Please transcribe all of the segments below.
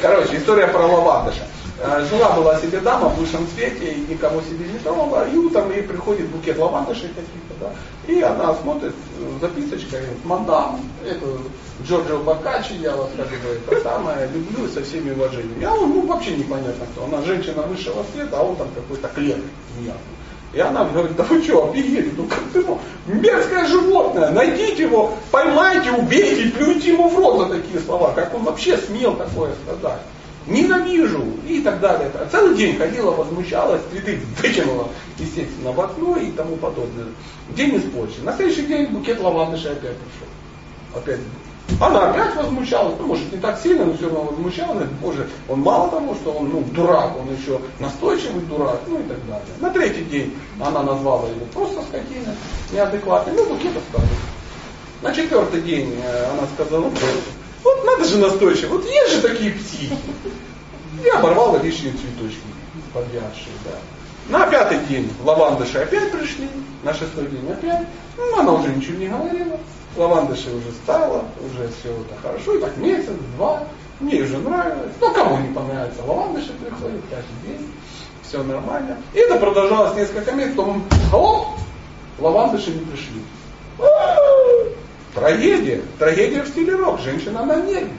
Короче, история про лавандыша. Э, жила была себе дама в высшем свете, и никого себе не трогала, и утром ей приходит букет лавандышей каких-то, да, и она смотрит э, записочкой, мадам, это Джорджо Бакачи, я вас как бы это самое люблю со всеми уважениями. А он, ну, вообще непонятно кто. Она женщина высшего света, а он там какой-то клерк неясный. И она говорит, да вы что, офигели, ну как ты мог? Мерзкое животное, найдите его, поймайте, убейте, плюйте ему в рот за такие слова. Как он вообще смел такое сказать? Ненавижу и так далее. А целый день ходила, возмущалась, цветы выкинула, естественно, в окно и тому подобное. День испорчен. На следующий день букет лавандыши опять пришел. Опять она опять возмущалась, ну, может, не так сильно, но все равно возмущалась. Боже, он мало того, что он ну, дурак, он еще настойчивый дурак, ну и так далее. На третий день она назвала его просто скотиной, неадекватной, ну, букет оставил. На четвертый день э, она сказала, ну, вот надо же настойчиво, вот есть же такие психи. И оборвала лишние цветочки подвязшие, да. На пятый день лавандыши опять пришли, на шестой день опять. Ну, она уже ничего не говорила лавандыши уже стало, уже все это хорошо, и так месяц, два, мне уже нравилось. Ну, кому не понравится, лавандыши приходят каждый день, все нормально. И это продолжалось несколько месяцев, потом хоп, лавандыши не пришли. Трагедия, трагедия в стиле рок, женщина на нерве.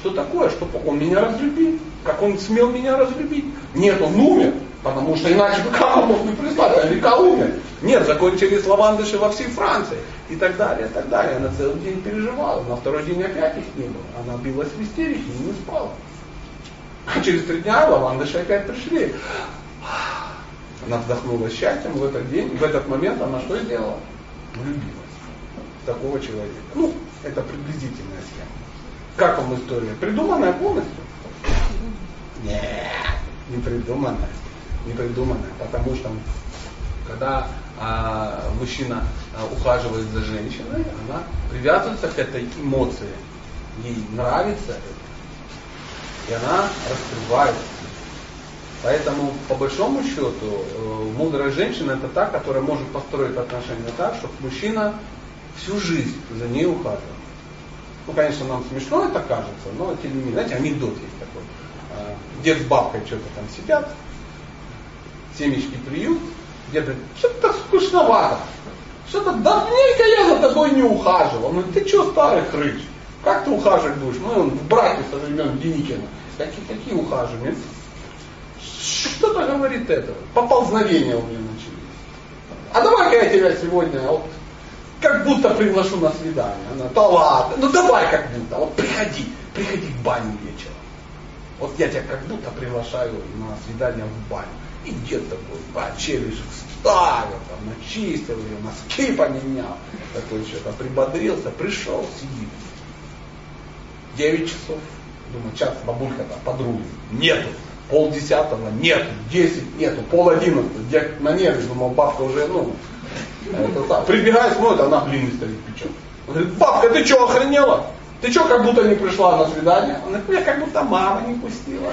Что такое, что он меня разлюбил? Как он смел меня разлюбить? Нет, он умер. Потому что иначе бы как он мог мне прислать? Наверняка умер. Нет, закончились лавандыши во всей Франции. И так далее, и так далее. Она целый день переживала. На второй день опять их не было. Она билась в истерике и не спала. А через три дня лавандыши опять пришли. Она вздохнула счастьем в этот день. В этот момент она что сделала? Влюбилась в такого человека. Ну, это приблизительная схема. Как вам история? Придуманная полностью? Нет, не придуманная не потому что когда а, мужчина а, ухаживает за женщиной, она привязывается к этой эмоции. Ей нравится это. И она раскрывается. Поэтому, по большому счету, э, мудрая женщина это та, которая может построить отношения так, чтобы мужчина всю жизнь за ней ухаживал. Ну, конечно, нам смешно это кажется, но тем не менее, знаете, анекдот есть такой. А, дед с бабкой что-то там сидят, семечки плюют, где-то что-то скучновато. Что-то давненько я за тобой не ухаживал. Ну ты что, старый хрыч? Как ты ухаживать будешь? Ну, в браке со времен Деникина. Какие, какие ухаживания? Что-то говорит это. Поползновения у меня начались. А давай-ка я тебя сегодня вот как будто приглашу на свидание. Она, да ладно, ну давай как будто, вот приходи, приходи в баню вечером. Вот я тебя как будто приглашаю на свидание в баню. И дед такой, а челюсть вставил, там, начистил ее, носки поменял. Такой что-то прибодрился, пришел, сидит. Девять часов. Думаю, час бабулька-то подруги. Нету. Пол десятого нету. Десять нету. Пол одиннадцатого. Дед на нерве, думал, бабка уже, ну, это, прибегает, смотрит, она блин стоит печет. Он говорит, бабка, ты что, охренела? Ты что, как будто не пришла на свидание? Он говорит, я как будто мама не пустила.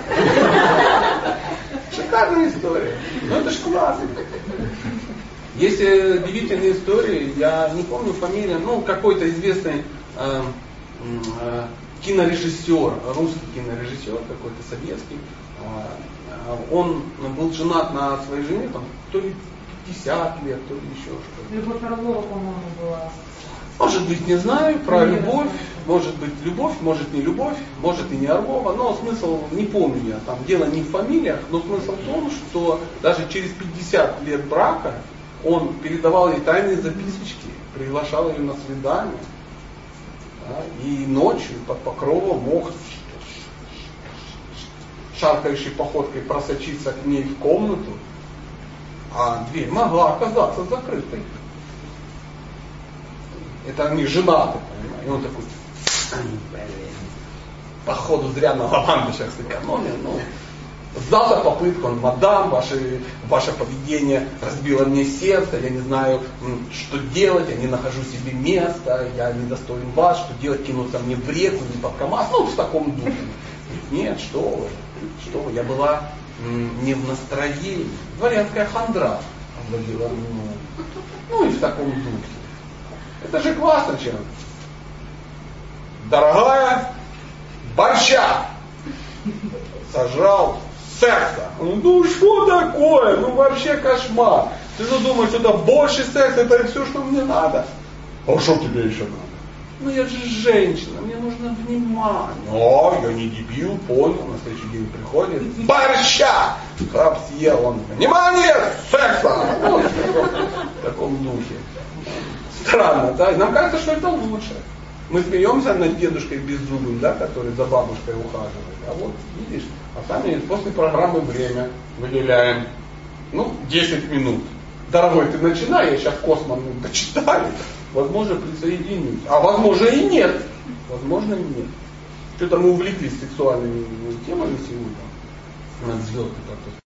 Шикарная история. Ну это ж классно. Есть удивительные истории, я не помню фамилию, ну какой-то известный э, э, кинорежиссер, русский кинорежиссер какой-то советский, э, он был женат на своей жене, там, то ли 50 лет, то ли еще что-то. Любовь Орлова, по-моему, была. Может быть, не знаю, про любовь, может быть, любовь, может не любовь, может и не Орлова, но смысл не помню я, там дело не в фамилиях, но смысл в том, что даже через 50 лет брака он передавал ей тайные записочки, приглашал ее на свидание, да, и ночью под покровом мог шаркающей походкой просочиться к ней в комнату, а дверь могла оказаться закрытой. Это они женаты, понимаешь? И он такой, походу зря на лаванду сейчас экономил, ну, за попытку, он, мадам, ваше, ваше поведение разбило мне сердце, я не знаю, что делать, я не нахожу себе места, я не достоин вас, что делать, кинуться мне в реку, не под КамАЗ, ну, в таком духе. Нет, что вы, что вы, я была не в настроении, дворянская хандра овладела мной. Ну и в таком духе. Это же классно, чем. Дорогая, борща! сожрал секса. Ну что такое? Ну вообще кошмар. Ты же думаешь, что это больше секса, это все, что мне надо. А что тебе еще надо? Ну я же женщина, мне нужно внимание. О, я не дебил, понял, на следующий день приходит, борща! Храп съел, он, внимание, секса! Вот, в таком, в таком духе. Странно, да? И нам кажется, что это лучше. Мы смеемся над дедушкой беззубым, да, который за бабушкой ухаживает. А вот, видишь, а сами после программы время выделяем, ну, 10 минут. Дорогой, ты начинай, я сейчас космос почитаю возможно, присоединюсь. А возможно и нет. Возможно и нет. Что-то мы увлеклись сексуальными темами сегодня. Над звезды как-то